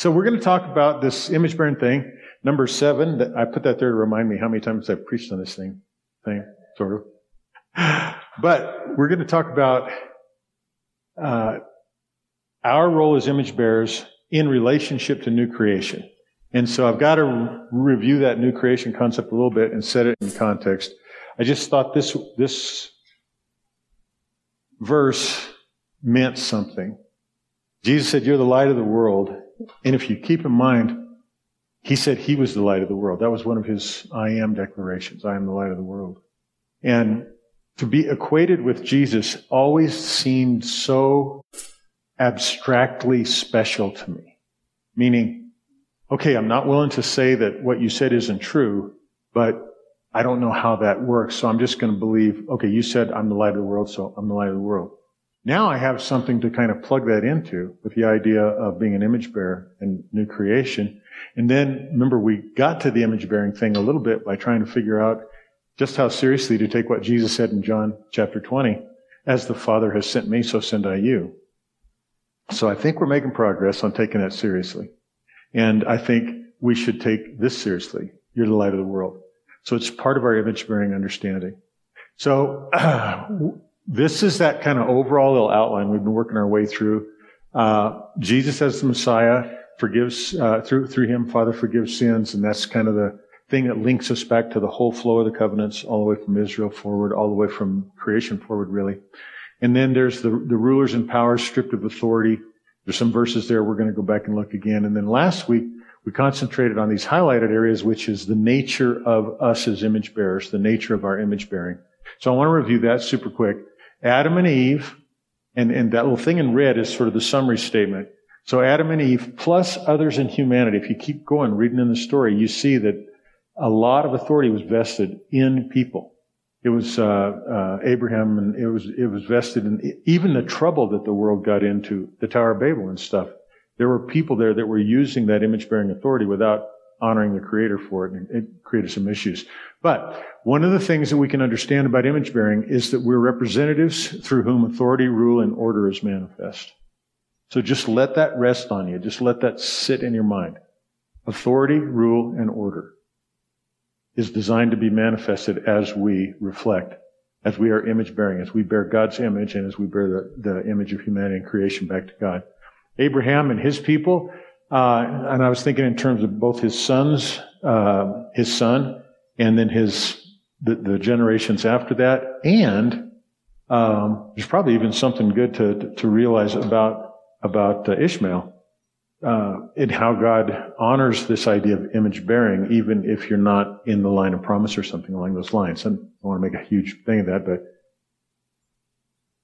So we're going to talk about this image bearing thing. Number seven, that I put that there to remind me how many times I've preached on this thing, thing, sort of. But we're going to talk about uh, our role as image bearers in relationship to new creation. And so I've got to re- review that new creation concept a little bit and set it in context. I just thought this, this verse meant something. Jesus said, You're the light of the world. And if you keep in mind, he said he was the light of the world. That was one of his I am declarations. I am the light of the world. And to be equated with Jesus always seemed so abstractly special to me. Meaning, okay, I'm not willing to say that what you said isn't true, but I don't know how that works. So I'm just going to believe, okay, you said I'm the light of the world, so I'm the light of the world. Now I have something to kind of plug that into with the idea of being an image bearer and new creation. And then remember, we got to the image bearing thing a little bit by trying to figure out just how seriously to take what Jesus said in John chapter 20. As the Father has sent me, so send I you. So I think we're making progress on taking that seriously. And I think we should take this seriously. You're the light of the world. So it's part of our image bearing understanding. So uh, this is that kind of overall little outline we've been working our way through. Uh, Jesus as the Messiah forgives uh, through through him. Father forgives sins, and that's kind of the thing that links us back to the whole flow of the covenants, all the way from Israel forward, all the way from creation forward, really. And then there's the, the rulers and powers stripped of authority. There's some verses there we're going to go back and look again. And then last week, we concentrated on these highlighted areas, which is the nature of us as image bearers, the nature of our image bearing. So I want to review that super quick. Adam and Eve, and, and that little thing in red is sort of the summary statement. So Adam and Eve plus others in humanity. If you keep going, reading in the story, you see that a lot of authority was vested in people. It was uh, uh, Abraham, and it was it was vested in even the trouble that the world got into, the Tower of Babel and stuff. There were people there that were using that image-bearing authority without honoring the Creator for it, and it created some issues. But one of the things that we can understand about image-bearing is that we're representatives through whom authority, rule, and order is manifest. So just let that rest on you. Just let that sit in your mind. Authority, rule, and order is designed to be manifested as we reflect, as we are image bearing, as we bear God's image and as we bear the, the image of humanity and creation back to God. Abraham and his people, uh, and I was thinking in terms of both his sons, uh, his son, and then his the, the generations after that, and um, there's probably even something good to to realize about about uh, Ishmael uh, in how God honors this idea of image bearing, even if you're not in the line of promise or something along those lines. And I want to make a huge thing of that, but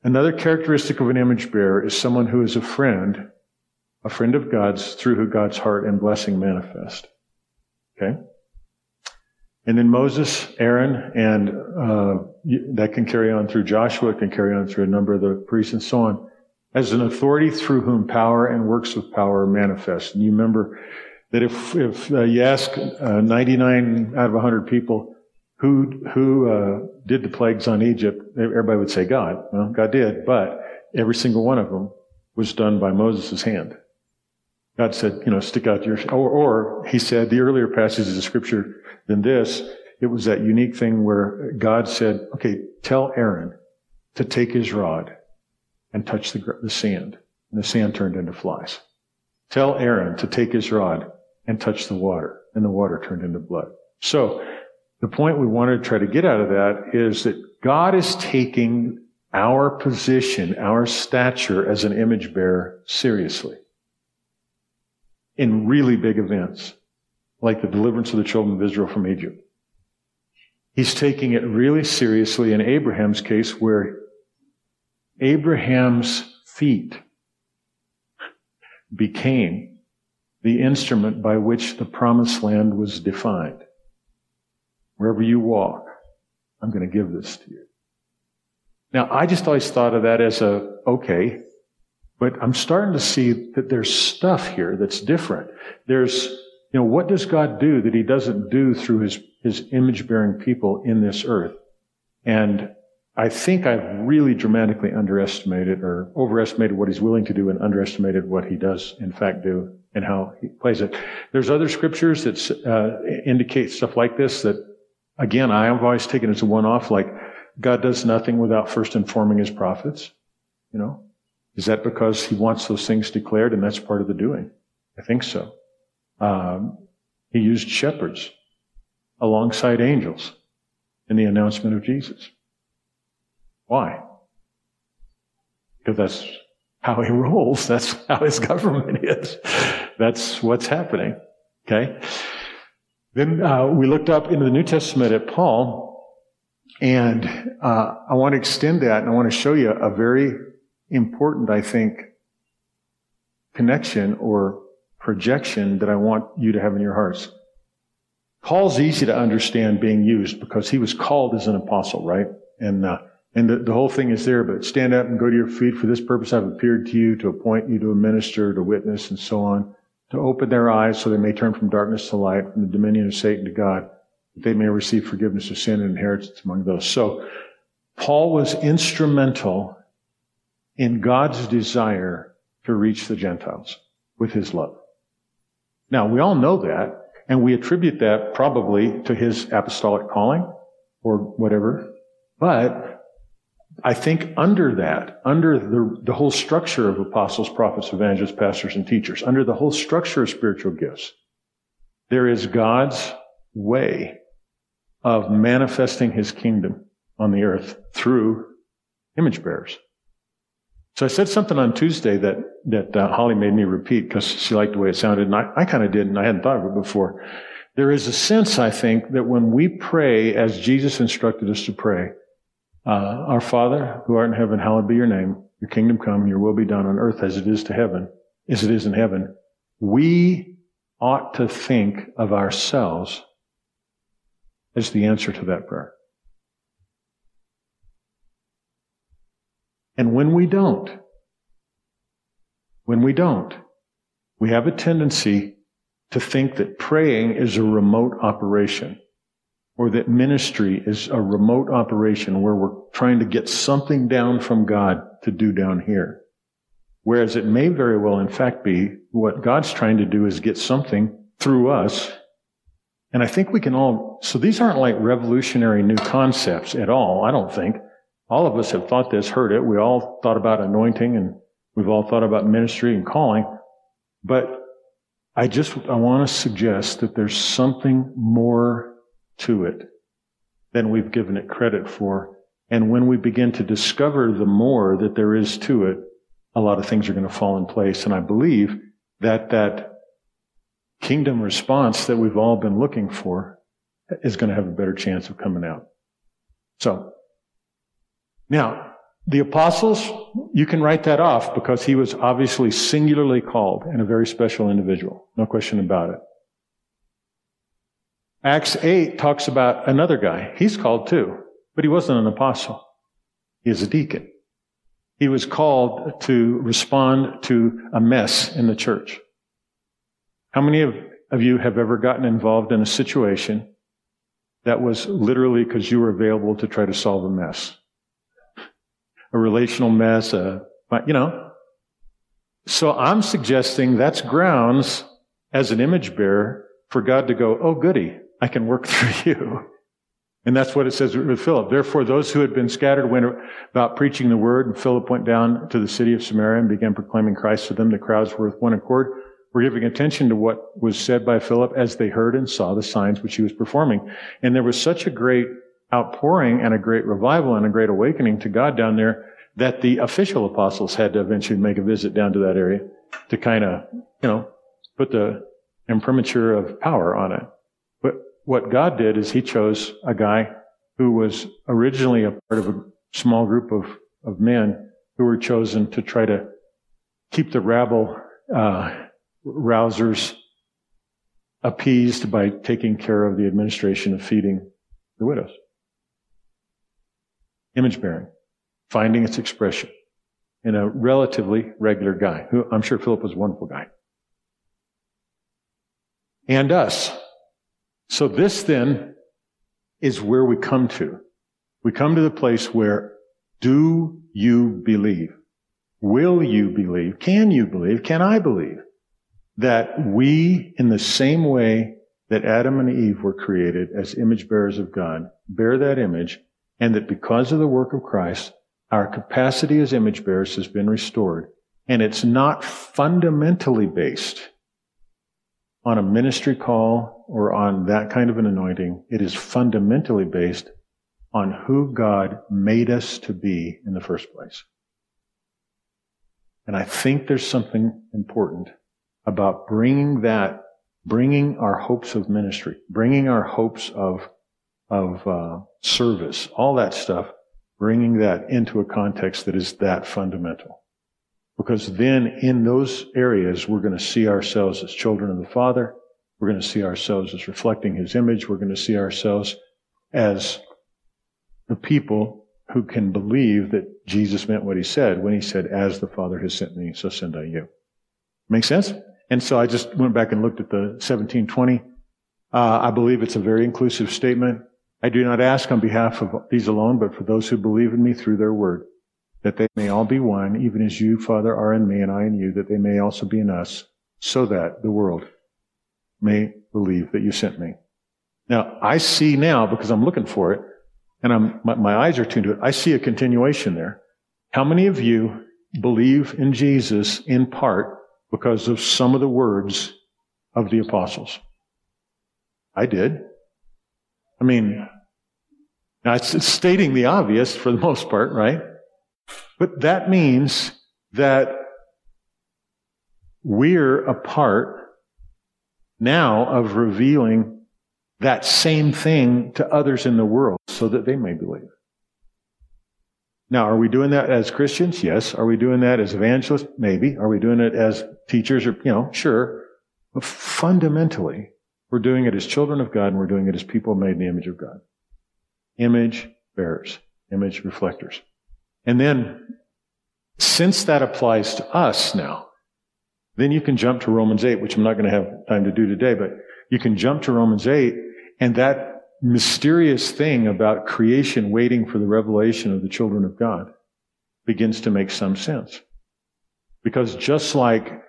another characteristic of an image bearer is someone who is a friend, a friend of God's through who God's heart and blessing manifest. Okay? And then Moses, Aaron, and uh, that can carry on through Joshua, can carry on through a number of the priests and so on as an authority through whom power and works of power manifest. And you remember that if, if uh, you ask uh, 99 out of 100 people who, who uh, did the plagues on Egypt, everybody would say God. Well, God did, but every single one of them was done by Moses' hand. God said, you know, stick out your, or, or he said, the earlier passages of scripture than this, it was that unique thing where God said, okay, tell Aaron to take his rod and touch the, the sand. And the sand turned into flies. Tell Aaron to take his rod and touch the water. And the water turned into blood. So the point we want to try to get out of that is that God is taking our position, our stature as an image bearer seriously in really big events, like the deliverance of the children of Israel from Egypt. He's taking it really seriously in Abraham's case where Abraham's feet became the instrument by which the promised land was defined. Wherever you walk, I'm going to give this to you. Now, I just always thought of that as a, okay, but I'm starting to see that there's stuff here that's different. There's, you know, what does God do that he doesn't do through his, his image bearing people in this earth? And I think I've really dramatically underestimated or overestimated what he's willing to do and underestimated what he does, in fact, do and how he plays it. There's other scriptures that uh, indicate stuff like this that, again, I have always taken as a one-off, like God does nothing without first informing his prophets. You know, is that because he wants those things declared and that's part of the doing? I think so. Um, he used shepherds alongside angels in the announcement of Jesus. Why? Because that's how he rules. That's how his government is. That's what's happening. Okay. Then uh, we looked up into the New Testament at Paul, and uh, I want to extend that, and I want to show you a very important, I think, connection or projection that I want you to have in your hearts. Paul's easy to understand being used because he was called as an apostle, right? And uh, and the, the, whole thing is there, but stand up and go to your feet. For this purpose I've appeared to you to appoint you to a minister, to witness, and so on, to open their eyes so they may turn from darkness to light, from the dominion of Satan to God, that they may receive forgiveness of sin and inheritance among those. So, Paul was instrumental in God's desire to reach the Gentiles with his love. Now, we all know that, and we attribute that probably to his apostolic calling or whatever, but I think under that, under the, the whole structure of apostles, prophets, evangelists, pastors, and teachers, under the whole structure of spiritual gifts, there is God's way of manifesting his kingdom on the earth through image bearers. So I said something on Tuesday that, that uh, Holly made me repeat because she liked the way it sounded, and I, I kind of did, and I hadn't thought of it before. There is a sense, I think, that when we pray as Jesus instructed us to pray, uh, our Father, who art in heaven, hallowed be your name. Your kingdom come, your will be done on earth as it is to heaven, as it is in heaven. We ought to think of ourselves as the answer to that prayer. And when we don't, when we don't, we have a tendency to think that praying is a remote operation or that ministry is a remote operation where we're trying to get something down from God to do down here. Whereas it may very well, in fact, be what God's trying to do is get something through us. And I think we can all, so these aren't like revolutionary new concepts at all, I don't think. All of us have thought this, heard it. We all thought about anointing and we've all thought about ministry and calling. But I just, I want to suggest that there's something more to it than we've given it credit for. And when we begin to discover the more that there is to it, a lot of things are going to fall in place. And I believe that that kingdom response that we've all been looking for is going to have a better chance of coming out. So, now, the apostles, you can write that off because he was obviously singularly called and a very special individual. No question about it. Acts 8 talks about another guy. He's called too, but he wasn't an apostle. He is a deacon. He was called to respond to a mess in the church. How many of, of you have ever gotten involved in a situation that was literally because you were available to try to solve a mess? A relational mess, a, you know. So I'm suggesting that's grounds as an image bearer for God to go, oh goody, I can work through you. And that's what it says with Philip. Therefore, those who had been scattered went about preaching the word, and Philip went down to the city of Samaria and began proclaiming Christ to them. The crowds were with one accord, were giving attention to what was said by Philip as they heard and saw the signs which he was performing. And there was such a great outpouring and a great revival and a great awakening to God down there that the official apostles had to eventually make a visit down to that area to kind of, you know, put the imprimatur of power on it But what God did is he chose a guy who was originally a part of a small group of, of men who were chosen to try to keep the rabble uh, rousers appeased by taking care of the administration of feeding the widows. Image bearing, finding its expression in a relatively regular guy, who I'm sure Philip was a wonderful guy. And us, so this then is where we come to. We come to the place where do you believe? Will you believe? Can you believe? Can I believe? that we, in the same way that Adam and Eve were created as image bearers of God, bear that image, and that because of the work of Christ, our capacity as image bearers has been restored. And it's not fundamentally based on a ministry call or on that kind of an anointing. It is fundamentally based on who God made us to be in the first place. And I think there's something important about bringing that, bringing our hopes of ministry, bringing our hopes of, of uh, service, all that stuff, bringing that into a context that is that fundamental. Because then in those areas, we're going to see ourselves as children of the Father. We're going to see ourselves as reflecting His image. We're going to see ourselves as the people who can believe that Jesus meant what He said when He said, as the Father has sent me, so send I you. Make sense? And so I just went back and looked at the 1720. Uh, I believe it's a very inclusive statement. I do not ask on behalf of these alone, but for those who believe in me through their word, that they may all be one, even as you, Father, are in me and I in you, that they may also be in us, so that the world may believe that you sent me. Now, I see now, because I'm looking for it, and I'm, my, my eyes are tuned to it, I see a continuation there. How many of you believe in Jesus in part because of some of the words of the apostles. I did. I mean, now it's stating the obvious for the most part, right? But that means that we're a part now of revealing that same thing to others in the world so that they may believe. Now, are we doing that as Christians? Yes. Are we doing that as evangelists? Maybe. Are we doing it as teachers or, you know, sure. But fundamentally, we're doing it as children of God and we're doing it as people made in the image of God. Image bearers, image reflectors. And then, since that applies to us now, then you can jump to Romans 8, which I'm not going to have time to do today, but you can jump to Romans 8 and that mysterious thing about creation waiting for the revelation of the children of God begins to make some sense. Because just like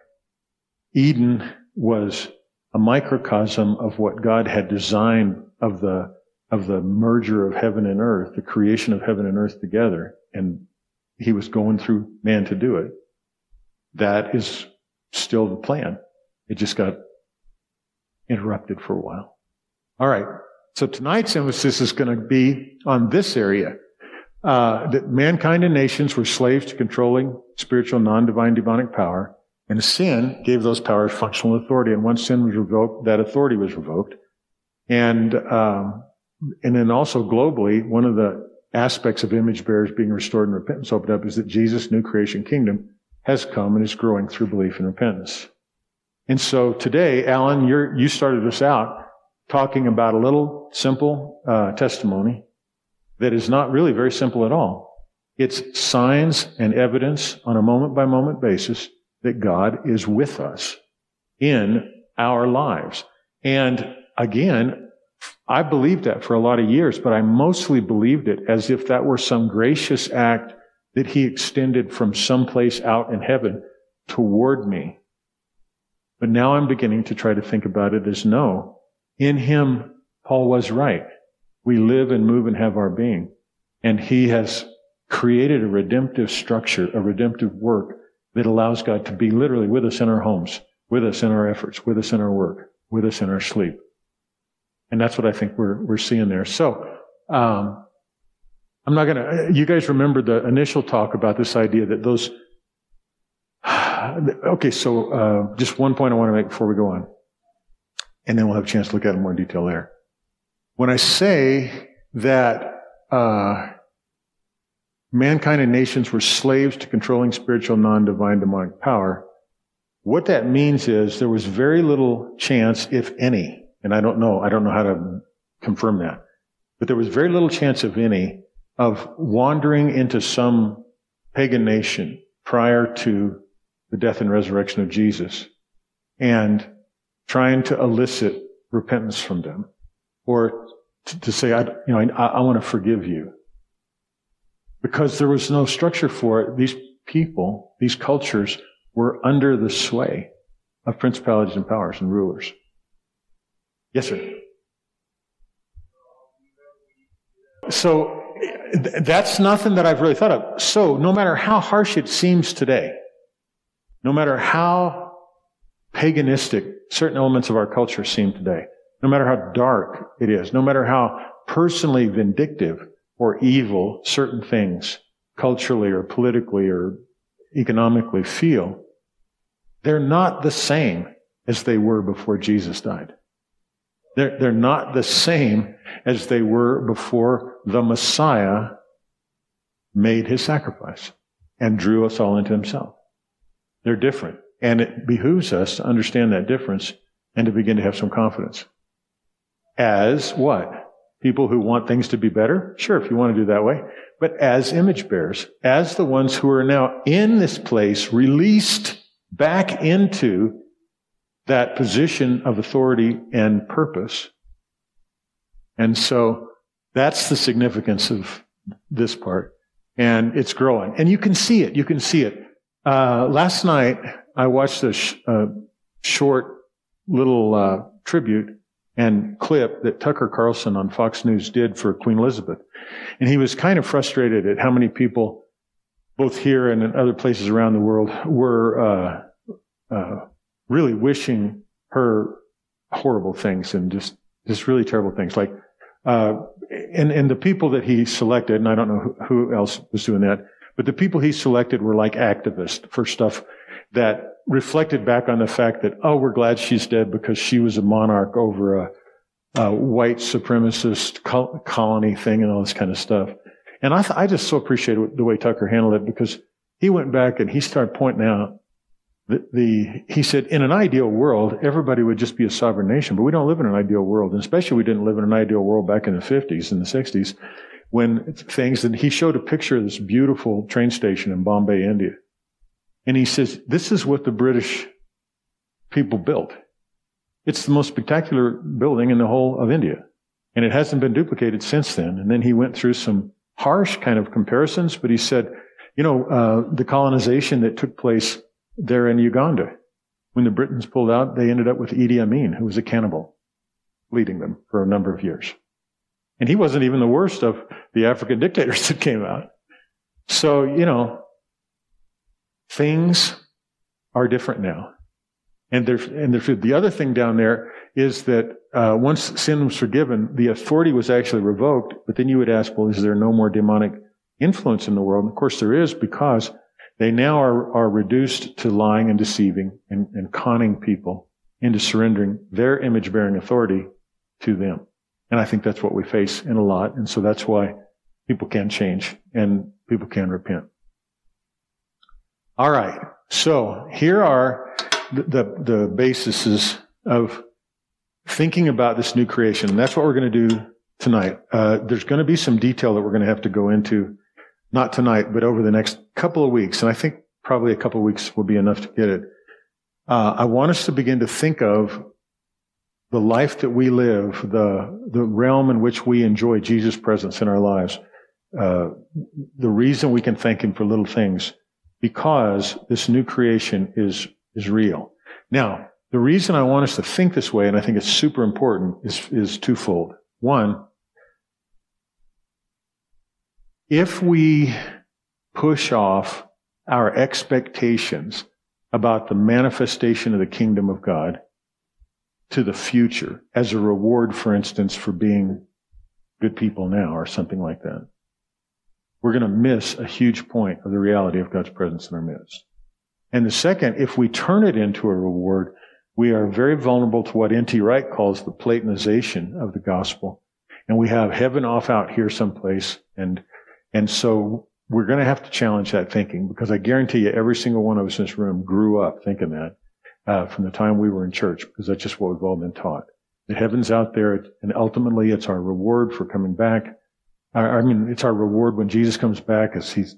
Eden was a microcosm of what God had designed of the, of the merger of heaven and earth, the creation of heaven and earth together, and he was going through man to do it. That is still the plan. It just got interrupted for a while. All right. So tonight's emphasis is going to be on this area. Uh, that mankind and nations were slaves to controlling spiritual, non-divine, demonic power, and sin gave those powers functional authority. And once sin was revoked, that authority was revoked. And um, and then also globally, one of the aspects of image bearers being restored and repentance opened up is that Jesus' new creation kingdom has come and is growing through belief and repentance. And so today, Alan, you started us out talking about a little simple uh, testimony that is not really very simple at all. It's signs and evidence on a moment by moment basis that God is with us in our lives. And again, I believed that for a lot of years, but I mostly believed it as if that were some gracious act that he extended from someplace out in heaven toward me. But now I'm beginning to try to think about it as no, in him, Paul was right. We live and move and have our being. And he has created a redemptive structure, a redemptive work that allows God to be literally with us in our homes, with us in our efforts, with us in our work, with us in our sleep. And that's what I think we're, we're seeing there. So, um, I'm not gonna, you guys remember the initial talk about this idea that those, okay, so, uh, just one point I want to make before we go on and then we'll have a chance to look at it more detail there. When I say that uh, mankind and nations were slaves to controlling spiritual, non-divine, demonic power, what that means is there was very little chance, if any, and I don't know, I don't know how to confirm that, but there was very little chance, if any, of wandering into some pagan nation prior to the death and resurrection of Jesus and trying to elicit repentance from them or to, to say, I, you know, I, I want to forgive you. Because there was no structure for it. These people, these cultures were under the sway of principalities and powers and rulers. Yes, sir. So that's nothing that I've really thought of. So no matter how harsh it seems today, no matter how paganistic certain elements of our culture seem today, no matter how dark it is, no matter how personally vindictive or evil certain things culturally or politically or economically feel, they're not the same as they were before Jesus died. They're, they're not the same as they were before the Messiah made his sacrifice and drew us all into himself. They're different. And it behooves us to understand that difference and to begin to have some confidence. As what? People who want things to be better? Sure, if you want to do that way. But as image bearers, as the ones who are now in this place, released back into that position of authority and purpose. And so that's the significance of this part. And it's growing. And you can see it. You can see it. Uh, last night, I watched a sh- short little uh, tribute and clip that Tucker Carlson on Fox News did for Queen Elizabeth. And he was kind of frustrated at how many people, both here and in other places around the world, were uh, uh, really wishing her horrible things and just just really terrible things. Like, uh, and and the people that he selected, and I don't know who, else was doing that, but the people he selected were like activists for stuff that reflected back on the fact that oh, we're glad she's dead because she was a monarch over a, a white supremacist colony thing and all this kind of stuff. And I, th- I just so appreciated the way Tucker handled it because he went back and he started pointing out the, the, he said, in an ideal world, everybody would just be a sovereign nation, but we don't live in an ideal world. And especially we didn't live in an ideal world back in the 50s and the 60s when things, and he showed a picture of this beautiful train station in Bombay, India. And he says, this is what the British people built. It's the most spectacular building in the whole of India. And it hasn't been duplicated since then. And then he went through some harsh kind of comparisons, but he said, you know, uh, the colonization that took place there in Uganda. When the Britons pulled out, they ended up with Idi Amin, who was a cannibal, leading them for a number of years. And he wasn't even the worst of the African dictators that came out. So, you know, things are different now. And, there, and there, the other thing down there is that uh, once sin was forgiven, the authority was actually revoked. But then you would ask, well, is there no more demonic influence in the world? And of course, there is because they now are, are reduced to lying and deceiving and, and conning people into surrendering their image bearing authority to them. And I think that's what we face in a lot. And so that's why people can change and people can repent. All right. So here are the, the, the bases of thinking about this new creation. And that's what we're going to do tonight. Uh, there's going to be some detail that we're going to have to go into not tonight, but over the next couple of weeks, and I think probably a couple of weeks will be enough to get it. Uh, I want us to begin to think of the life that we live, the the realm in which we enjoy Jesus' presence in our lives, uh, the reason we can thank Him for little things, because this new creation is is real. Now, the reason I want us to think this way, and I think it's super important, is is twofold. One, if we push off our expectations about the manifestation of the kingdom of God to the future as a reward, for instance, for being good people now or something like that, we're going to miss a huge point of the reality of God's presence in our midst. And the second, if we turn it into a reward, we are very vulnerable to what N.T. Wright calls the Platonization of the gospel. And we have heaven off out here someplace and and so we're going to have to challenge that thinking because I guarantee you every single one of us in this room grew up thinking that uh, from the time we were in church because that's just what we've all been taught. The heaven's out there and ultimately it's our reward for coming back. I mean, it's our reward when Jesus comes back as he's,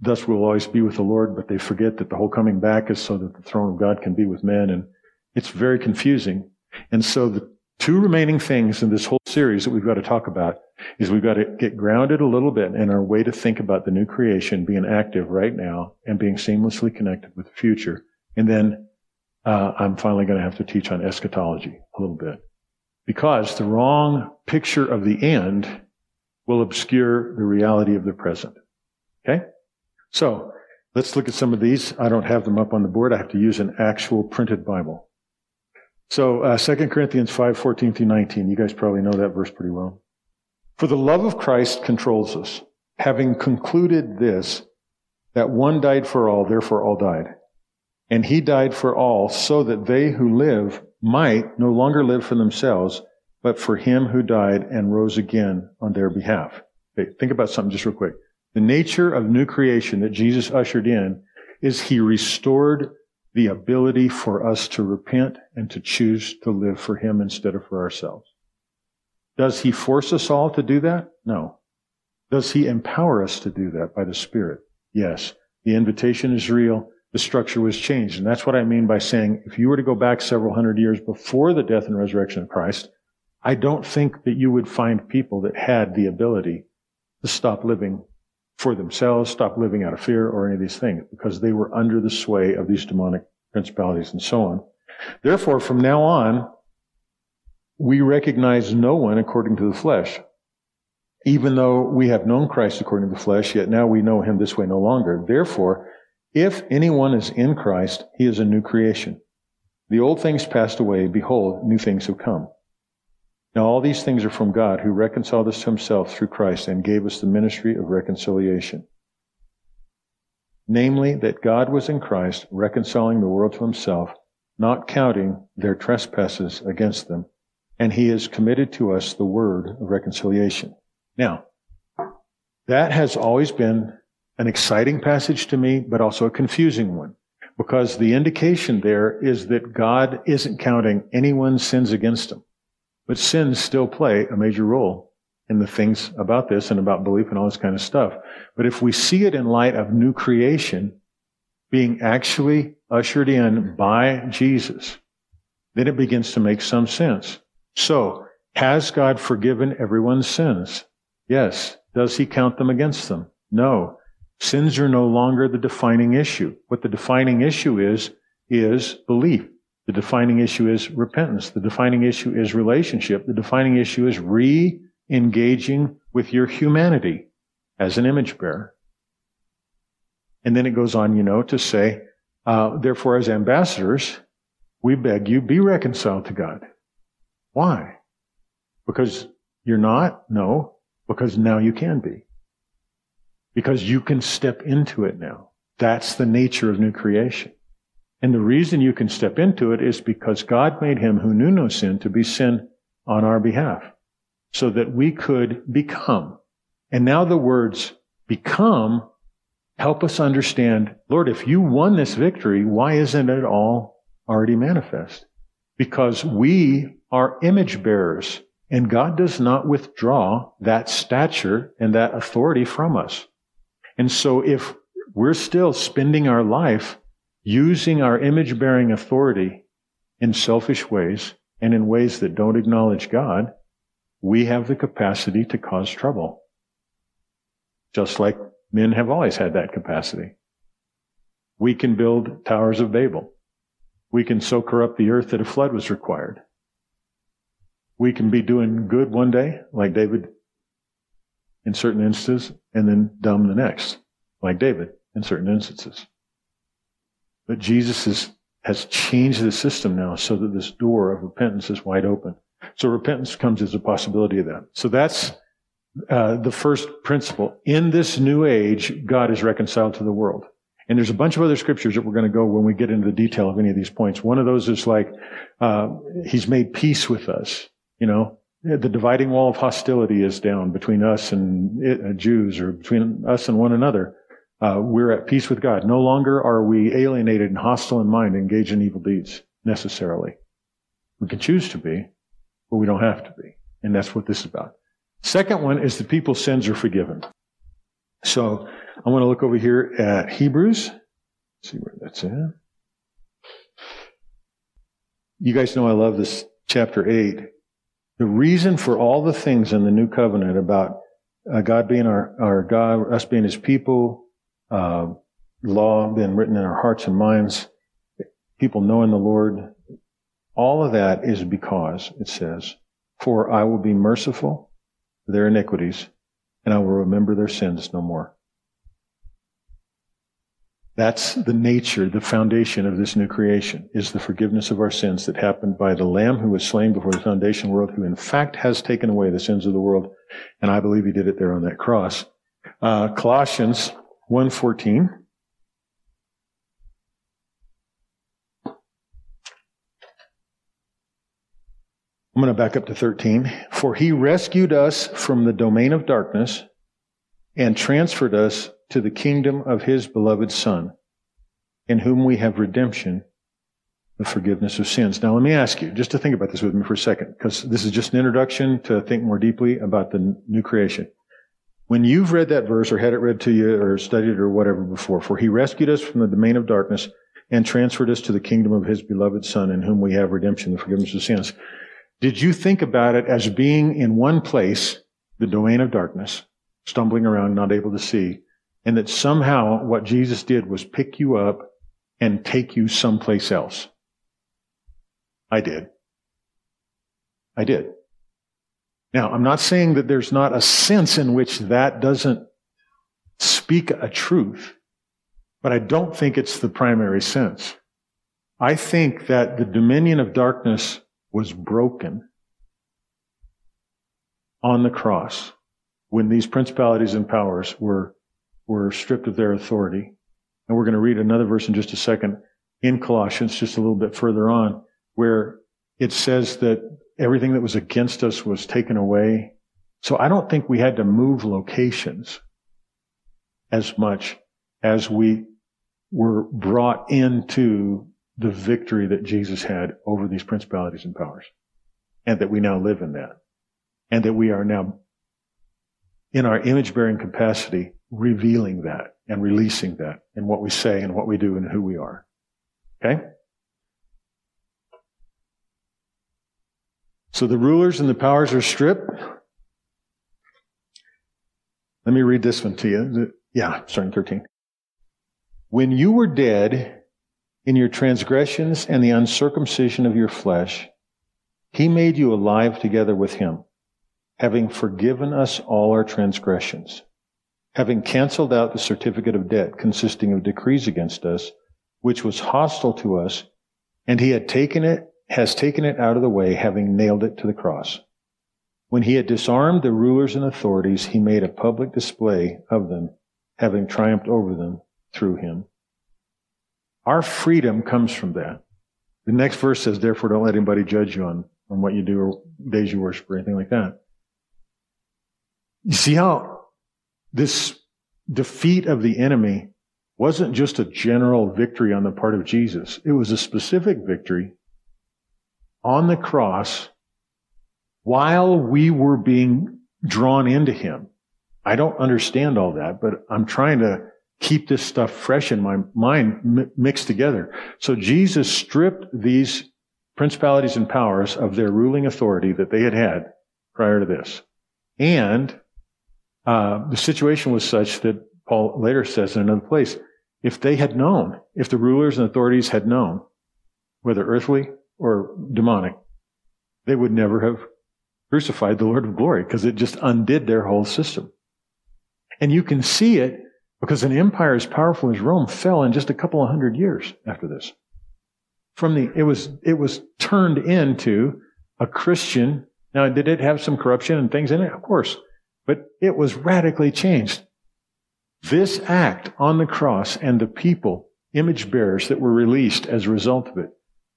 thus we'll always be with the Lord, but they forget that the whole coming back is so that the throne of God can be with men. And it's very confusing. And so the two remaining things in this whole series that we've got to talk about is we've got to get grounded a little bit in our way to think about the new creation being active right now and being seamlessly connected with the future. And then uh, I'm finally going to have to teach on eschatology a little bit. Because the wrong picture of the end will obscure the reality of the present. Okay? So, let's look at some of these. I don't have them up on the board. I have to use an actual printed Bible. So, uh, 2 Corinthians 5, 14 through 19. You guys probably know that verse pretty well. For the love of Christ controls us, having concluded this, that one died for all, therefore all died. And he died for all, so that they who live might no longer live for themselves, but for him who died and rose again on their behalf. Okay, think about something just real quick. The nature of new creation that Jesus ushered in is he restored the ability for us to repent and to choose to live for him instead of for ourselves. Does he force us all to do that? No. Does he empower us to do that by the Spirit? Yes. The invitation is real. The structure was changed. And that's what I mean by saying if you were to go back several hundred years before the death and resurrection of Christ, I don't think that you would find people that had the ability to stop living for themselves, stop living out of fear or any of these things because they were under the sway of these demonic principalities and so on. Therefore, from now on, we recognize no one according to the flesh. Even though we have known Christ according to the flesh, yet now we know him this way no longer. Therefore, if anyone is in Christ, he is a new creation. The old things passed away. Behold, new things have come. Now all these things are from God who reconciled us to himself through Christ and gave us the ministry of reconciliation. Namely, that God was in Christ reconciling the world to himself, not counting their trespasses against them, and he has committed to us the word of reconciliation. Now, that has always been an exciting passage to me, but also a confusing one. Because the indication there is that God isn't counting anyone's sins against him. But sins still play a major role in the things about this and about belief and all this kind of stuff. But if we see it in light of new creation being actually ushered in by Jesus, then it begins to make some sense. So, has God forgiven everyone's sins? Yes. Does he count them against them? No. Sins are no longer the defining issue. What the defining issue is, is belief. The defining issue is repentance. The defining issue is relationship. The defining issue is re-engaging with your humanity as an image bearer. And then it goes on, you know, to say, uh, therefore, as ambassadors, we beg you, be reconciled to God. Why? Because you're not? No. Because now you can be. Because you can step into it now. That's the nature of new creation. And the reason you can step into it is because God made him who knew no sin to be sin on our behalf so that we could become. And now the words become help us understand, Lord, if you won this victory, why isn't it all already manifest? Because we are image bearers and God does not withdraw that stature and that authority from us. And so if we're still spending our life using our image bearing authority in selfish ways and in ways that don't acknowledge God, we have the capacity to cause trouble. Just like men have always had that capacity. We can build towers of Babel. We can so corrupt the earth that a flood was required. We can be doing good one day, like David in certain instances, and then dumb the next, like David in certain instances. But Jesus is, has changed the system now so that this door of repentance is wide open. So repentance comes as a possibility of that. So that's uh, the first principle. In this new age, God is reconciled to the world. And there's a bunch of other scriptures that we're going to go when we get into the detail of any of these points. One of those is like, uh, He's made peace with us. You know, the dividing wall of hostility is down between us and it, uh, Jews or between us and one another. Uh, we're at peace with God. No longer are we alienated and hostile in mind, engaged in evil deeds necessarily. We can choose to be, but we don't have to be. And that's what this is about. Second one is the people's sins are forgiven. So I want to look over here at Hebrews. Let's see where that's at. You guys know I love this chapter 8 the reason for all the things in the new covenant about uh, God being our, our God, us being his people, uh, law being written in our hearts and minds, people knowing the Lord, all of that is because, it says, for I will be merciful to their iniquities, and I will remember their sins no more. That's the nature, the foundation of this new creation, is the forgiveness of our sins that happened by the Lamb who was slain before the foundation world, who in fact has taken away the sins of the world. And I believe he did it there on that cross. Uh, Colossians 1.14. I'm going to back up to 13. For he rescued us from the domain of darkness and transferred us to the kingdom of his beloved Son, in whom we have redemption, the forgiveness of sins. Now, let me ask you, just to think about this with me for a second, because this is just an introduction to think more deeply about the new creation. When you've read that verse or had it read to you or studied it or whatever before, for he rescued us from the domain of darkness and transferred us to the kingdom of his beloved Son, in whom we have redemption, the forgiveness of sins. Did you think about it as being in one place, the domain of darkness, stumbling around, not able to see, and that somehow what Jesus did was pick you up and take you someplace else. I did. I did. Now, I'm not saying that there's not a sense in which that doesn't speak a truth, but I don't think it's the primary sense. I think that the dominion of darkness was broken on the cross when these principalities and powers were were stripped of their authority. And we're going to read another verse in just a second in Colossians, just a little bit further on, where it says that everything that was against us was taken away. So I don't think we had to move locations as much as we were brought into the victory that Jesus had over these principalities and powers. And that we now live in that. And that we are now in our image bearing capacity revealing that and releasing that in what we say and what we do and who we are. Okay? So the rulers and the powers are stripped. Let me read this one to you. Yeah, starting 13. When you were dead in your transgressions and the uncircumcision of your flesh, he made you alive together with him, having forgiven us all our transgressions having canceled out the certificate of debt consisting of decrees against us, which was hostile to us, and he had taken it, has taken it out of the way, having nailed it to the cross. When he had disarmed the rulers and authorities, he made a public display of them, having triumphed over them through him. Our freedom comes from that. The next verse says, therefore don't let anybody judge you on, on what you do or days you worship or anything like that. You see how this defeat of the enemy wasn't just a general victory on the part of Jesus. It was a specific victory on the cross while we were being drawn into him. I don't understand all that, but I'm trying to keep this stuff fresh in my mind mixed together. So Jesus stripped these principalities and powers of their ruling authority that they had had prior to this. And uh, the situation was such that Paul later says in another place, if they had known, if the rulers and authorities had known, whether earthly or demonic, they would never have crucified the Lord of glory because it just undid their whole system. And you can see it because an empire as powerful as Rome fell in just a couple of hundred years after this. From the, it was, it was turned into a Christian. Now, did it have some corruption and things in it? Of course. But it was radically changed. This act on the cross and the people, image bearers that were released as a result of it,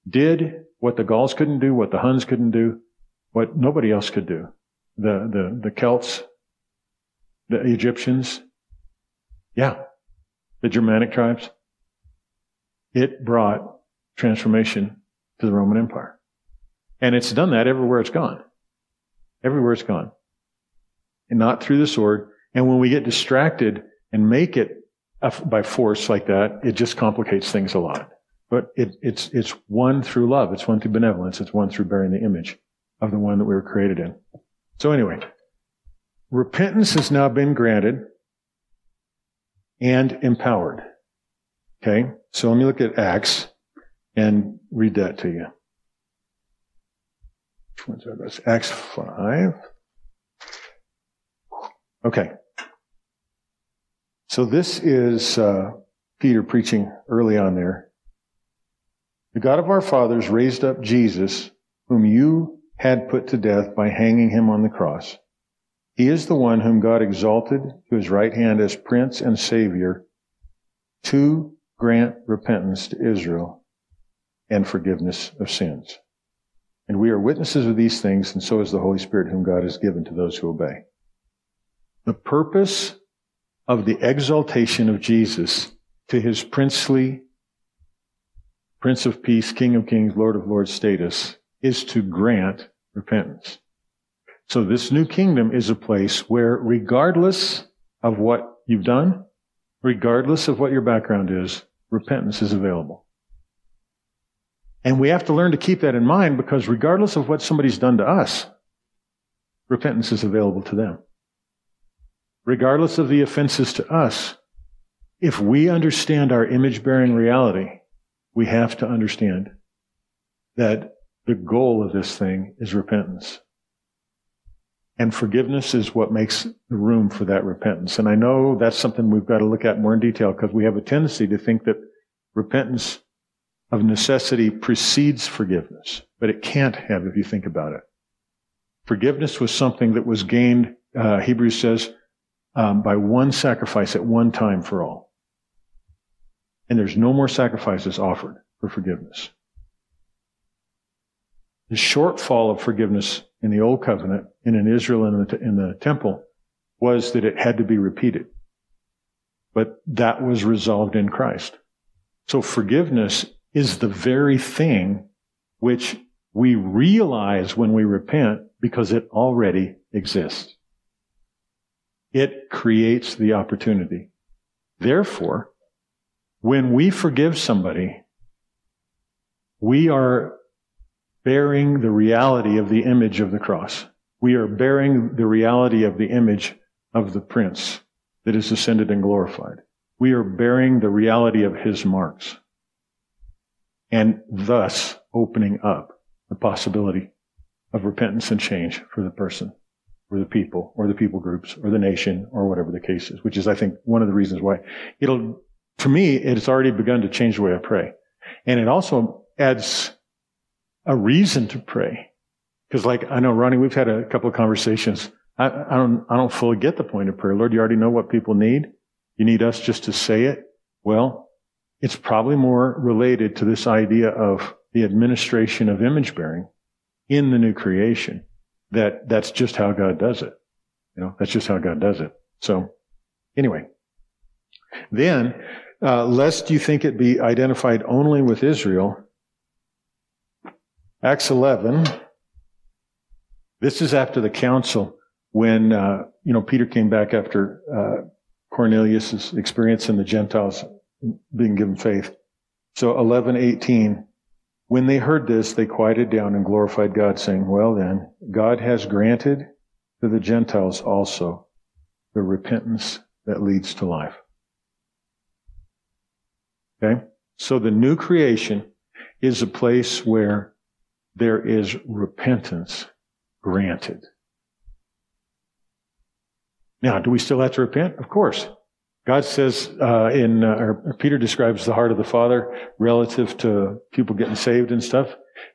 did what the Gauls couldn't do, what the Huns couldn't do, what nobody else could do. The, the, the Celts, the Egyptians, yeah, the Germanic tribes. It brought transformation to the Roman Empire. And it's done that everywhere it's gone. Everywhere it's gone and not through the sword. And when we get distracted and make it by force like that, it just complicates things a lot. But it, it's, it's won through love. It's won through benevolence. It's won through bearing the image of the one that we were created in. So anyway, repentance has now been granted and empowered. Okay. So let me look at Acts. and read that to you. Which one's that? That's Acts 5. Okay. So this is uh, Peter preaching early on there. The God of our fathers raised up Jesus, whom you had put to death by hanging him on the cross. He is the one whom God exalted to his right hand as Prince and Savior to grant repentance to Israel and forgiveness of sins. And we are witnesses of these things, and so is the Holy Spirit whom God has given to those who obey. The purpose of the exaltation of Jesus to his princely, Prince of Peace, King of Kings, Lord of Lords status is to grant repentance. So this new kingdom is a place where regardless of what you've done, regardless of what your background is, repentance is available. And we have to learn to keep that in mind because regardless of what somebody's done to us, repentance is available to them. Regardless of the offenses to us, if we understand our image bearing reality, we have to understand that the goal of this thing is repentance. And forgiveness is what makes the room for that repentance. And I know that's something we've got to look at more in detail because we have a tendency to think that repentance of necessity precedes forgiveness, but it can't have if you think about it. Forgiveness was something that was gained, uh, Hebrews says, um, by one sacrifice at one time for all. And there's no more sacrifices offered for forgiveness. The shortfall of forgiveness in the Old Covenant and in Israel in the, in the temple was that it had to be repeated. But that was resolved in Christ. So forgiveness is the very thing which we realize when we repent because it already exists. It creates the opportunity. Therefore, when we forgive somebody, we are bearing the reality of the image of the cross. We are bearing the reality of the image of the Prince that is ascended and glorified. We are bearing the reality of his marks and thus opening up the possibility of repentance and change for the person or the people or the people groups or the nation or whatever the case is, which is, I think, one of the reasons why it'll, for me, it's already begun to change the way I pray. And it also adds a reason to pray. Because like, I know, Ronnie, we've had a couple of conversations. I, I, don't, I don't fully get the point of prayer. Lord, you already know what people need. You need us just to say it. Well, it's probably more related to this idea of the administration of image bearing in the new creation. That, that's just how God does it. You know, that's just how God does it. So, anyway. Then, uh, lest you think it be identified only with Israel, Acts 11, this is after the council when, uh, you know, Peter came back after uh, Cornelius' experience in the Gentiles being given faith. So 11:18 when they heard this they quieted down and glorified God saying, "Well then, God has granted to the Gentiles also the repentance that leads to life." Okay? So the new creation is a place where there is repentance granted. Now, do we still have to repent? Of course. God says uh, in, uh, or Peter describes the heart of the Father relative to people getting saved and stuff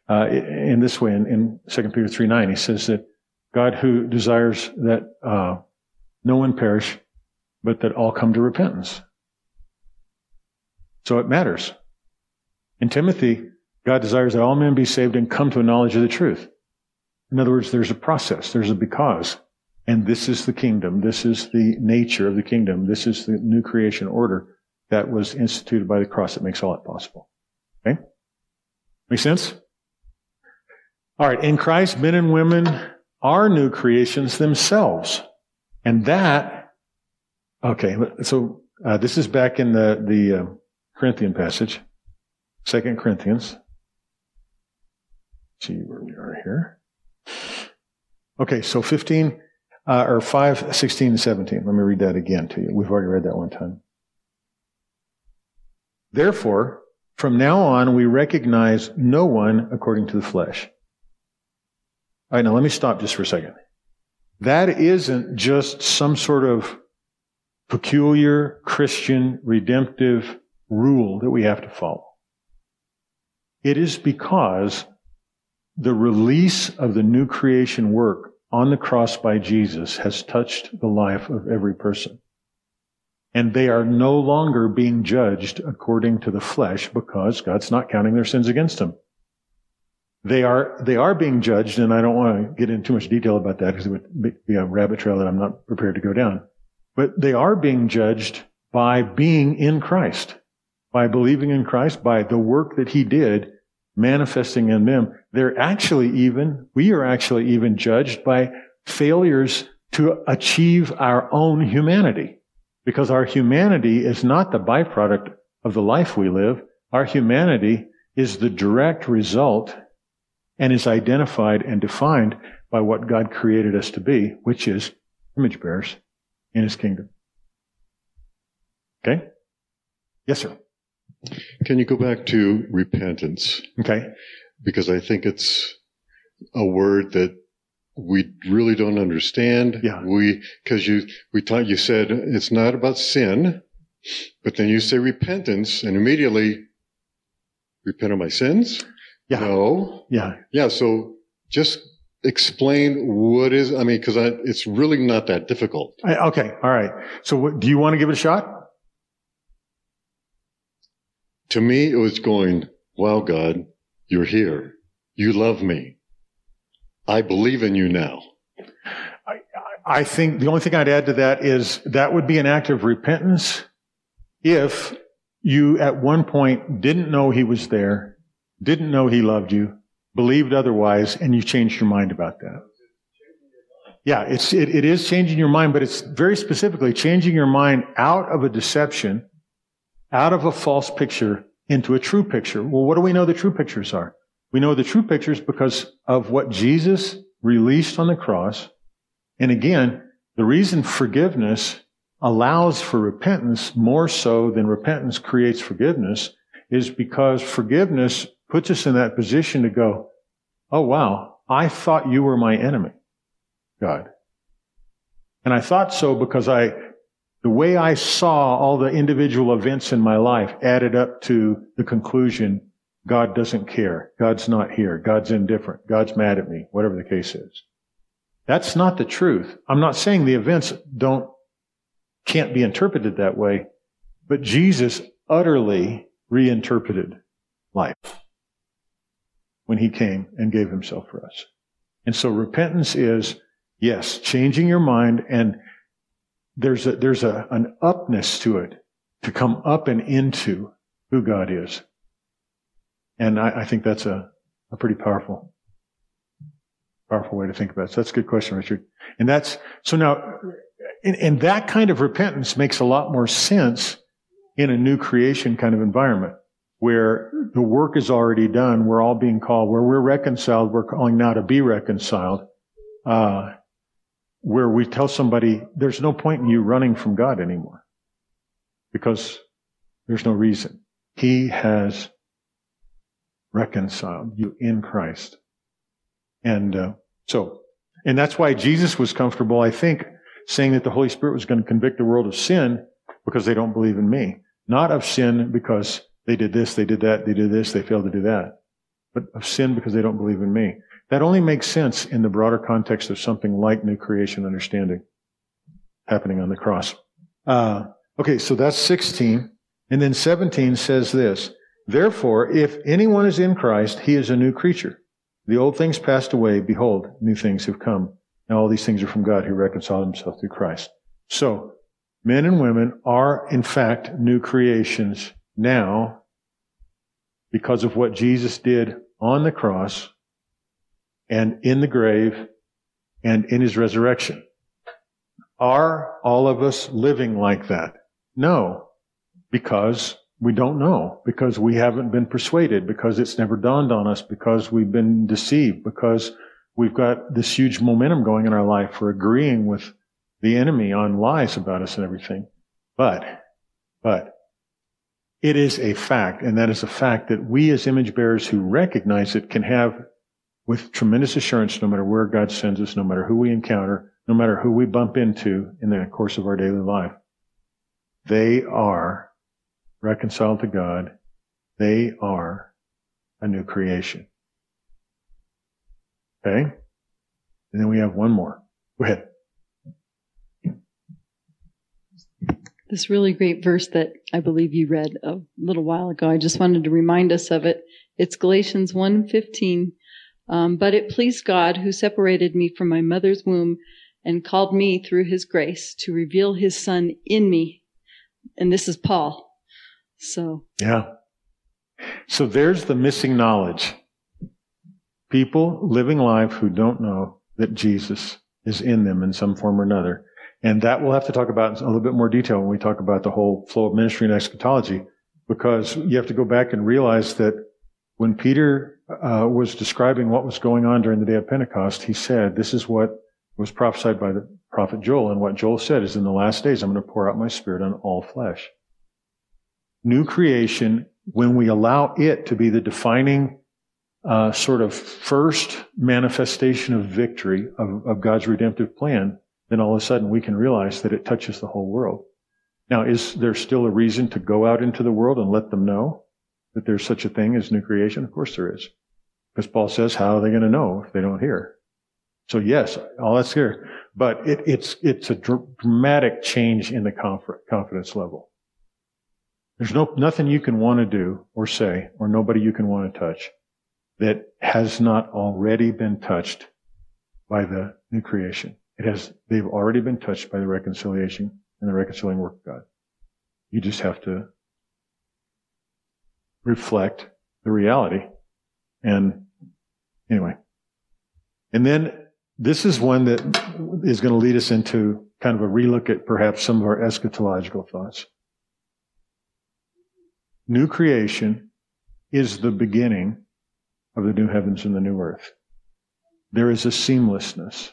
uh, in this way in, in 2 Peter 3 9. He says that God who desires that uh, no one perish, but that all come to repentance. So it matters. In Timothy, God desires that all men be saved and come to a knowledge of the truth. In other words, there's a process, there's a because. And this is the kingdom. This is the nature of the kingdom. This is the new creation order that was instituted by the cross that makes all that possible. Okay? Make sense? All right. In Christ, men and women are new creations themselves. And that, okay, so uh, this is back in the, the uh, Corinthian passage, Second Corinthians see where we are here. Okay, so 15, uh, or 5, 16, and 17. Let me read that again to you. We've already read that one time. Therefore, From now on, we recognize no one according to the flesh. All right, now let me stop just for a second. That isn't just some sort of peculiar Christian redemptive rule that we have to follow. It is because the release of the new creation work on the cross by Jesus has touched the life of every person. And they are no longer being judged according to the flesh because God's not counting their sins against them. They are, they are being judged, and I don't want to get into too much detail about that because it would be a rabbit trail that I'm not prepared to go down. But they are being judged by being in Christ, by believing in Christ, by the work that He did manifesting in them. They're actually even, we are actually even judged by failures to achieve our own humanity. Because our humanity is not the byproduct of the life we live. Our humanity is the direct result and is identified and defined by what God created us to be, which is image bearers in his kingdom. Okay? Yes, sir. Can you go back to repentance? Okay. Because I think it's a word that we really don't understand. Yeah. We, cause you, we taught, you said it's not about sin, but then you say repentance and immediately repent of my sins? Yeah. No. Yeah. Yeah. So just explain what is, I mean, cause I, it's really not that difficult. I, okay. All right. So what, do you want to give it a shot? To me, it was going, wow, God, you're here. You love me. I believe in you now. I, I think the only thing I'd add to that is that would be an act of repentance if you at one point didn't know he was there, didn't know he loved you, believed otherwise, and you changed your mind about that. Yeah, it's, it, it is changing your mind, but it's very specifically changing your mind out of a deception, out of a false picture into a true picture. Well, what do we know the true pictures are? We know the true pictures because of what Jesus released on the cross. And again, the reason forgiveness allows for repentance more so than repentance creates forgiveness is because forgiveness puts us in that position to go, Oh wow, I thought you were my enemy, God. And I thought so because I, the way I saw all the individual events in my life added up to the conclusion God doesn't care. God's not here. God's indifferent. God's mad at me, whatever the case is. That's not the truth. I'm not saying the events don't, can't be interpreted that way, but Jesus utterly reinterpreted life when he came and gave himself for us. And so repentance is, yes, changing your mind and there's a, there's a, an upness to it to come up and into who God is. And I, I think that's a, a pretty powerful, powerful way to think about it. So that's a good question, Richard. And that's, so now, and, and that kind of repentance makes a lot more sense in a new creation kind of environment where the work is already done. We're all being called, where we're reconciled, we're calling now to be reconciled. Uh, where we tell somebody there's no point in you running from God anymore because there's no reason. He has reconciled you in Christ. And uh, so, and that's why Jesus was comfortable, I think, saying that the Holy Spirit was going to convict the world of sin because they don't believe in me. Not of sin because they did this, they did that, they did this, they failed to do that. But of sin because they don't believe in me. That only makes sense in the broader context of something like new creation understanding happening on the cross. Uh, okay, so that's 16. And then 17 says this Therefore, if anyone is in Christ, he is a new creature. The old things passed away. Behold, new things have come. Now all these things are from God who reconciled himself through Christ. So, men and women are in fact new creations now because of what Jesus did on the cross and in the grave and in his resurrection. Are all of us living like that? No, because we don't know, because we haven't been persuaded, because it's never dawned on us, because we've been deceived, because we've got this huge momentum going in our life for agreeing with the enemy on lies about us and everything. But, but, It is a fact, and that is a fact that we as image bearers who recognize it can have with tremendous assurance no matter where God sends us, no matter who we encounter, no matter who we bump into in the course of our daily life. They are reconciled to God. They are a new creation. Okay? And then we have one more. Go ahead. This really great verse that I believe you read a little while ago. I just wanted to remind us of it. It's Galatians 1:15. Um, but it pleased God who separated me from my mother's womb and called me through his grace to reveal his son in me. And this is Paul. So. Yeah. So there's the missing knowledge. People living life who don't know that Jesus is in them in some form or another. And that we'll have to talk about in a little bit more detail when we talk about the whole flow of ministry and eschatology, because you have to go back and realize that when Peter uh, was describing what was going on during the day of Pentecost, he said, This is what was prophesied by the prophet Joel. And what Joel said is, In the last days, I'm going to pour out my spirit on all flesh. New creation, when we allow it to be the defining uh, sort of first manifestation of victory of, of God's redemptive plan, then all of a sudden we can realize that it touches the whole world. Now, is there still a reason to go out into the world and let them know that there's such a thing as new creation? Of course there is. Because Paul says, how are they going to know if they don't hear? So yes, all that's here. But it, it's, it's a dramatic change in the confidence level. There's no, nothing you can want to do or say, or nobody you can want to touch that has not already been touched by the new creation. It has, they've already been touched by the reconciliation and the reconciling work of God. You just have to reflect the reality. And anyway. And then this is one that is going to lead us into kind of a relook at perhaps some of our eschatological thoughts. New creation is the beginning of the new heavens and the new earth. There is a seamlessness.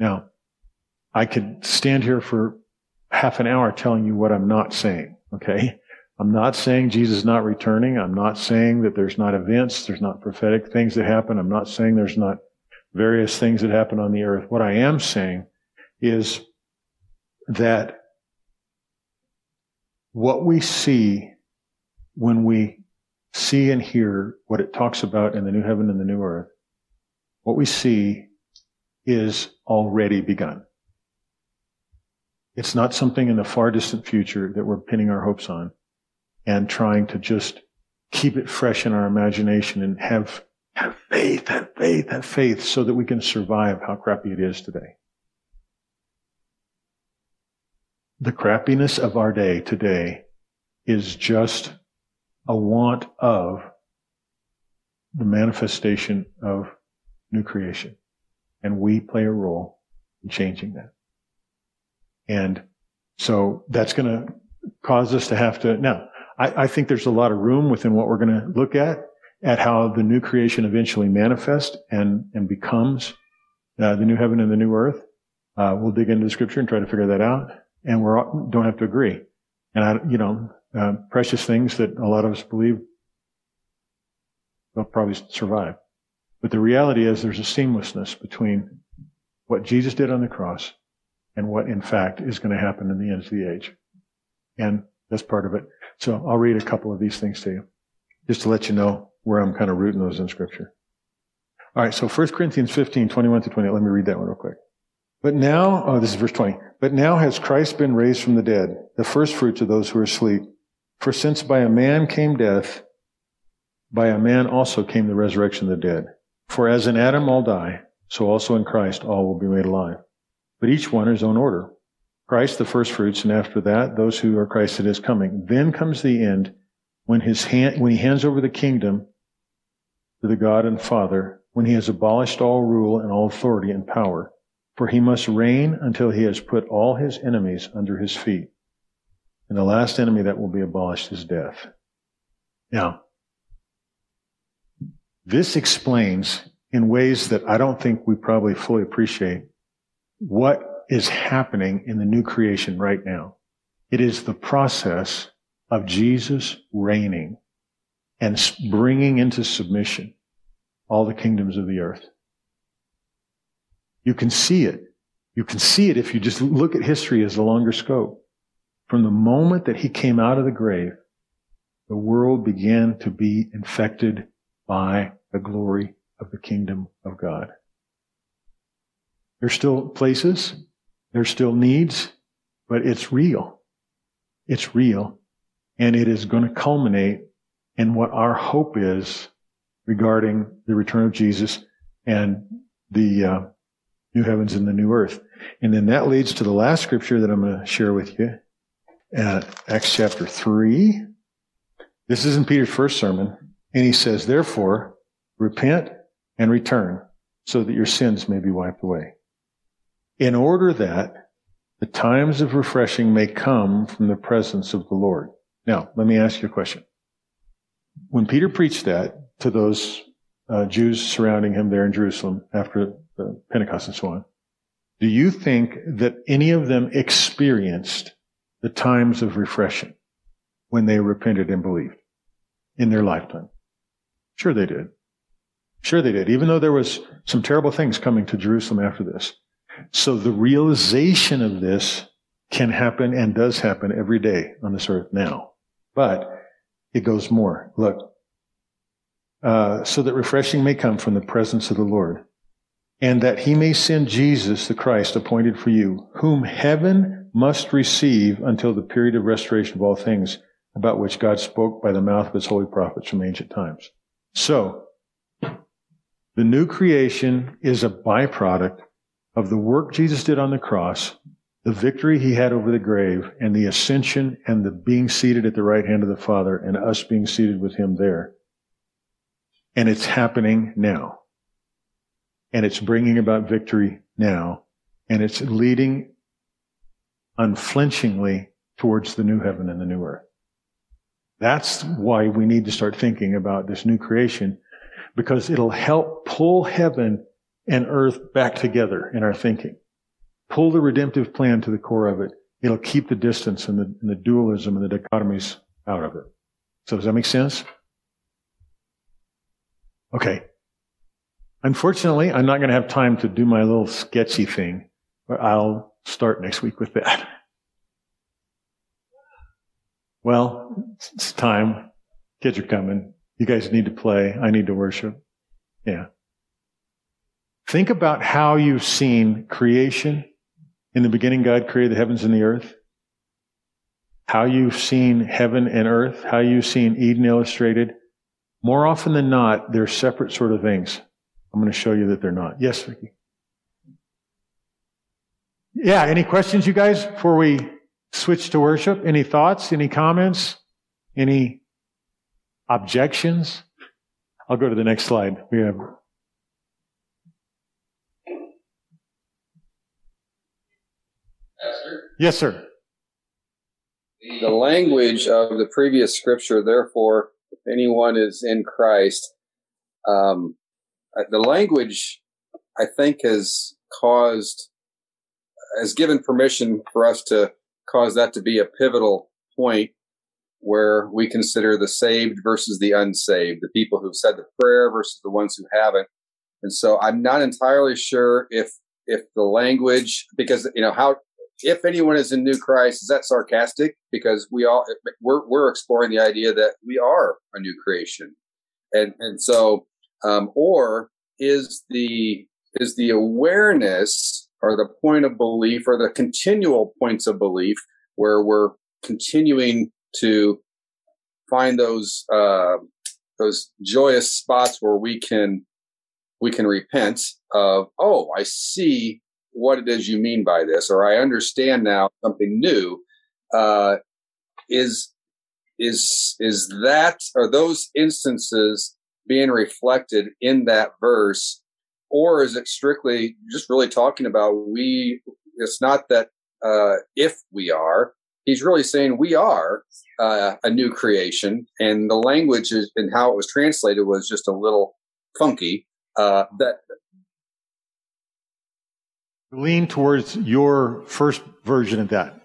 Now, I could stand here for half an hour telling you what I'm not saying, okay? I'm not saying Jesus is not returning. I'm not saying that there's not events, there's not prophetic things that happen. I'm not saying there's not various things that happen on the earth. What I am saying is that what we see when we see and hear what it talks about in the new heaven and the new earth, what we see is already begun. It's not something in the far distant future that we're pinning our hopes on and trying to just keep it fresh in our imagination and have, have faith, have faith, have faith so that we can survive how crappy it is today. The crappiness of our day today is just a want of the manifestation of new creation. And we play a role in changing that. And so that's going to cause us to have to, now, I, I think there's a lot of room within what we're going to look at, at how the new creation eventually manifests and, and becomes uh, the new heaven and the new earth. Uh, we'll dig into the scripture and try to figure that out. And we don't have to agree. And I, you know, uh, precious things that a lot of us believe they'll probably survive. But the reality is there's a seamlessness between what Jesus did on the cross and what in fact is going to happen in the end of the age. And that's part of it. So I'll read a couple of these things to you just to let you know where I'm kind of rooting those in scripture. All right. So 1 Corinthians 15, 21 to 28. Let me read that one real quick. But now, oh, this is verse 20. But now has Christ been raised from the dead, the first fruits of those who are asleep. For since by a man came death, by a man also came the resurrection of the dead. For as in Adam all die, so also in Christ all will be made alive but each one in his own order. Christ the first fruits, and after that, those who are Christ at his coming. Then comes the end when his hand, when he hands over the kingdom to the God and Father, when he has abolished all rule and all authority and power. For he must reign until he has put all his enemies under his feet. And the last enemy that will be abolished is death. Now, this explains in ways that I don't think we probably fully appreciate what is happening in the new creation right now. It is the process of Jesus reigning and bringing into submission all the kingdoms of the earth. You can see it. You can see it if you just look at history as a longer scope. From the moment that he came out of the grave, the world began to be infected by the glory of the kingdom of God. There's still places, there's still needs, but it's real. It's real. And it is going to culminate in what our hope is regarding the return of Jesus and the uh, new heavens and the new earth. And then that leads to the last scripture that I'm going to share with you at Acts chapter 3. This is in Peter's first sermon. And he says, Therefore, repent and return so that your sins may be wiped away. In order that the times of refreshing may come from the presence of the Lord. Now, let me ask you a question. When Peter preached that to those uh, Jews surrounding him there in Jerusalem after the Pentecost and so on, do you think that any of them experienced the times of refreshing when they repented and believed in their lifetime? Sure they did. Sure they did, even though there was some terrible things coming to Jerusalem after this. So the realization of this can happen and does happen every day on this earth now. But it goes more. Look, uh, so that refreshing may come from the presence of the Lord, and that he may send Jesus, the Christ, appointed for you, whom heaven must receive until the period of restoration of all things, about which God spoke by the mouth of his holy prophets from ancient times. So, the new creation is a byproduct of the work Jesus did on the cross, the victory he had over the grave, and the ascension and the being seated at the right hand of the Father, and us being seated with him there. And it's happening now. And it's bringing about victory now. And it's leading unflinchingly towards the new heaven and the new earth. That's why we need to start thinking about this new creation because it'll help pull heaven and earth back together in our thinking. Pull the redemptive plan to the core of it. It'll keep the distance and the, and the dualism and the dichotomies out of it. So does that make sense? Okay. Unfortunately, I'm not going to have time to do my little sketchy thing, but I'll start next week with that. Well, it's time. Kids are coming. You guys need to play. I need to worship. Yeah. Think about how you've seen creation. In the beginning, God created the heavens and the earth. How you've seen heaven and earth. How you've seen Eden illustrated. More often than not, they're separate sort of things. I'm going to show you that they're not. Yes, Vicky. Yeah, any questions, you guys, before we switch to worship? Any thoughts? Any comments? Any objections? I'll go to the next slide. We have. Yes, sir. The language of the previous scripture, therefore, if anyone is in Christ, um, uh, the language, I think, has caused, has given permission for us to cause that to be a pivotal point where we consider the saved versus the unsaved, the people who've said the prayer versus the ones who haven't. And so I'm not entirely sure if, if the language, because, you know, how, if anyone is in new Christ, is that sarcastic? Because we all, we're, we're exploring the idea that we are a new creation. And, and so, um, or is the, is the awareness or the point of belief or the continual points of belief where we're continuing to find those uh, those joyous spots where we can we can repent of oh I see what it is you mean by this or I understand now something new uh, is is is that are those instances being reflected in that verse or is it strictly just really talking about we it's not that uh, if we are he's really saying we are uh, a new creation, and the language is, and how it was translated was just a little funky. Uh, that lean towards your first version of that.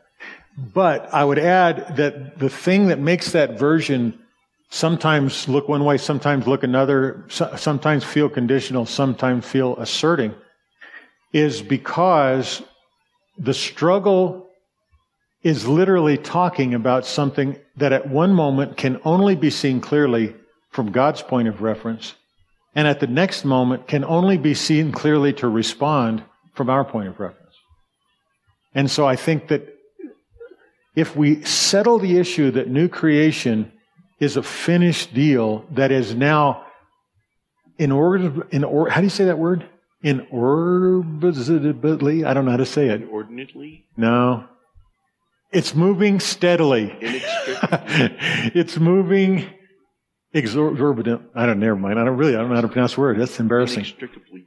But I would add that the thing that makes that version sometimes look one way, sometimes look another, sometimes feel conditional, sometimes feel asserting, is because the struggle is literally talking about something that at one moment can only be seen clearly from God's point of reference, and at the next moment can only be seen clearly to respond from our point of reference. And so I think that if we settle the issue that new creation is a finished deal that is now in order, in or, how do you say that word? In orbitly? I don't know how to say it. Inordinately? No. It's moving steadily. it's moving exorbitant. I don't, never mind. I don't really, I don't know how to pronounce the word. That's embarrassing. Inextricably.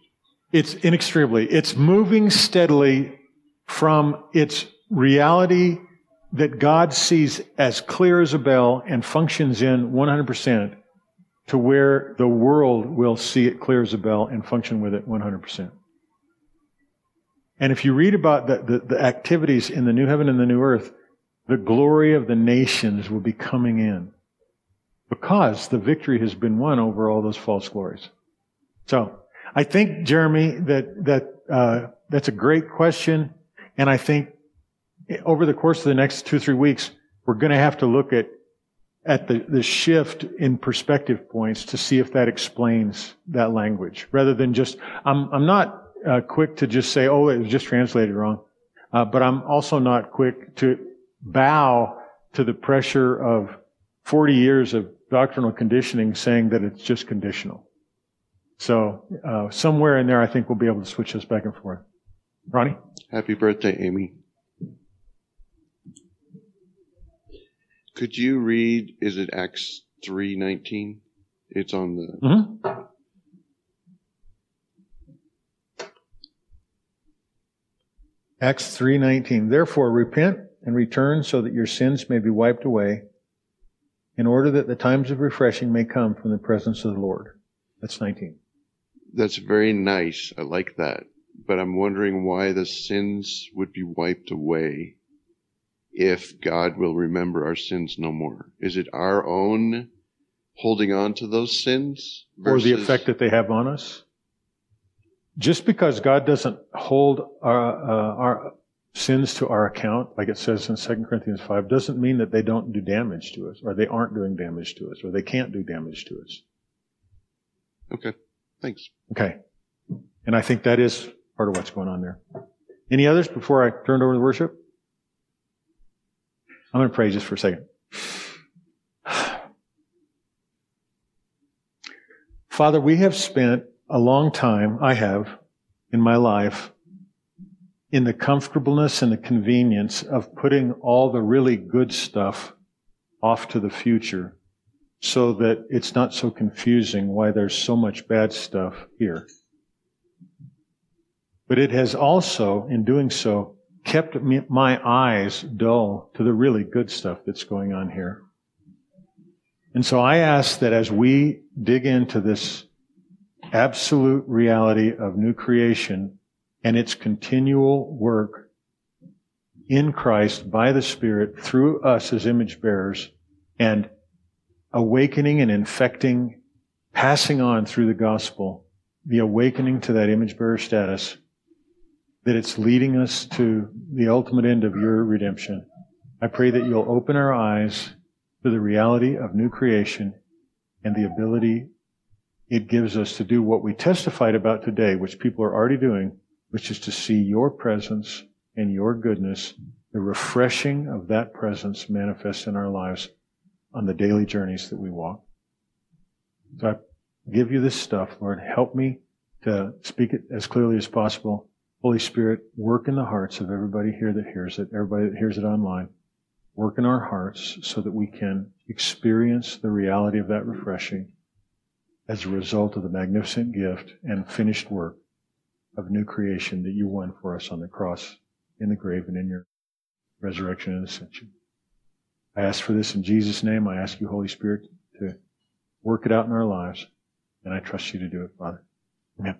It's inextricably. It's moving steadily from its reality that God sees as clear as a bell and functions in 100% to where the world will see it clear as a bell and function with it 100%. And if you read about the, the, the, activities in the new heaven and the new earth, the glory of the nations will be coming in because the victory has been won over all those false glories. So, I think, Jeremy, that, that, uh, that's a great question. And I think over the course of the next two, three weeks, we're going to have to look at, at the, the shift in perspective points to see if that explains that language rather than just, I'm, I'm not uh, quick to just say, oh, it was just translated wrong. Uh, but I'm also not quick to bow to the pressure of 40 years of doctrinal conditioning saying that it's just conditional. So uh, somewhere in there, I think we'll be able to switch this back and forth. Ronnie? Happy birthday, Amy. Could you read, is it Acts 3.19? It's on the... Mm-hmm. Acts 3:19 Therefore repent and return so that your sins may be wiped away in order that the times of refreshing may come from the presence of the Lord. That's 19. That's very nice. I like that. But I'm wondering why the sins would be wiped away if God will remember our sins no more? Is it our own holding on to those sins? Or the effect that they have on us? Just because God doesn't hold our, uh, our sins to our account, like it says in 2 Corinthians 5, doesn't mean that they don't do damage to us, or they aren't doing damage to us, or they can't do damage to us. Okay. Thanks. Okay. And I think that is part of what's going on there. Any others before I turn over to worship? I'm going to pray just for a second. Father, we have spent a long time, I have, in my life, in the comfortableness and the convenience of putting all the really good stuff off to the future so that it's not so confusing why there's so much bad stuff here. But it has also, in doing so, kept me, my eyes dull to the really good stuff that's going on here. And so I ask that as we dig into this absolute reality of new creation and its continual work in Christ by the Spirit through us as image bearers and awakening and infecting, passing on through the gospel, the awakening to that image bearer status that it's leading us to the ultimate end of your redemption. I pray that you'll open our eyes to the reality of new creation and the ability it gives us to do what we testified about today, which people are already doing, which is to see your presence and your goodness, the refreshing of that presence manifest in our lives on the daily journeys that we walk. So I give you this stuff, Lord. Help me to speak it as clearly as possible Holy Spirit, work in the hearts of everybody here that hears it, everybody that hears it online. Work in our hearts so that we can experience the reality of that refreshing as a result of the magnificent gift and finished work of new creation that you won for us on the cross, in the grave, and in your resurrection and ascension. I ask for this in Jesus' name. I ask you, Holy Spirit, to work it out in our lives, and I trust you to do it, Father. Amen.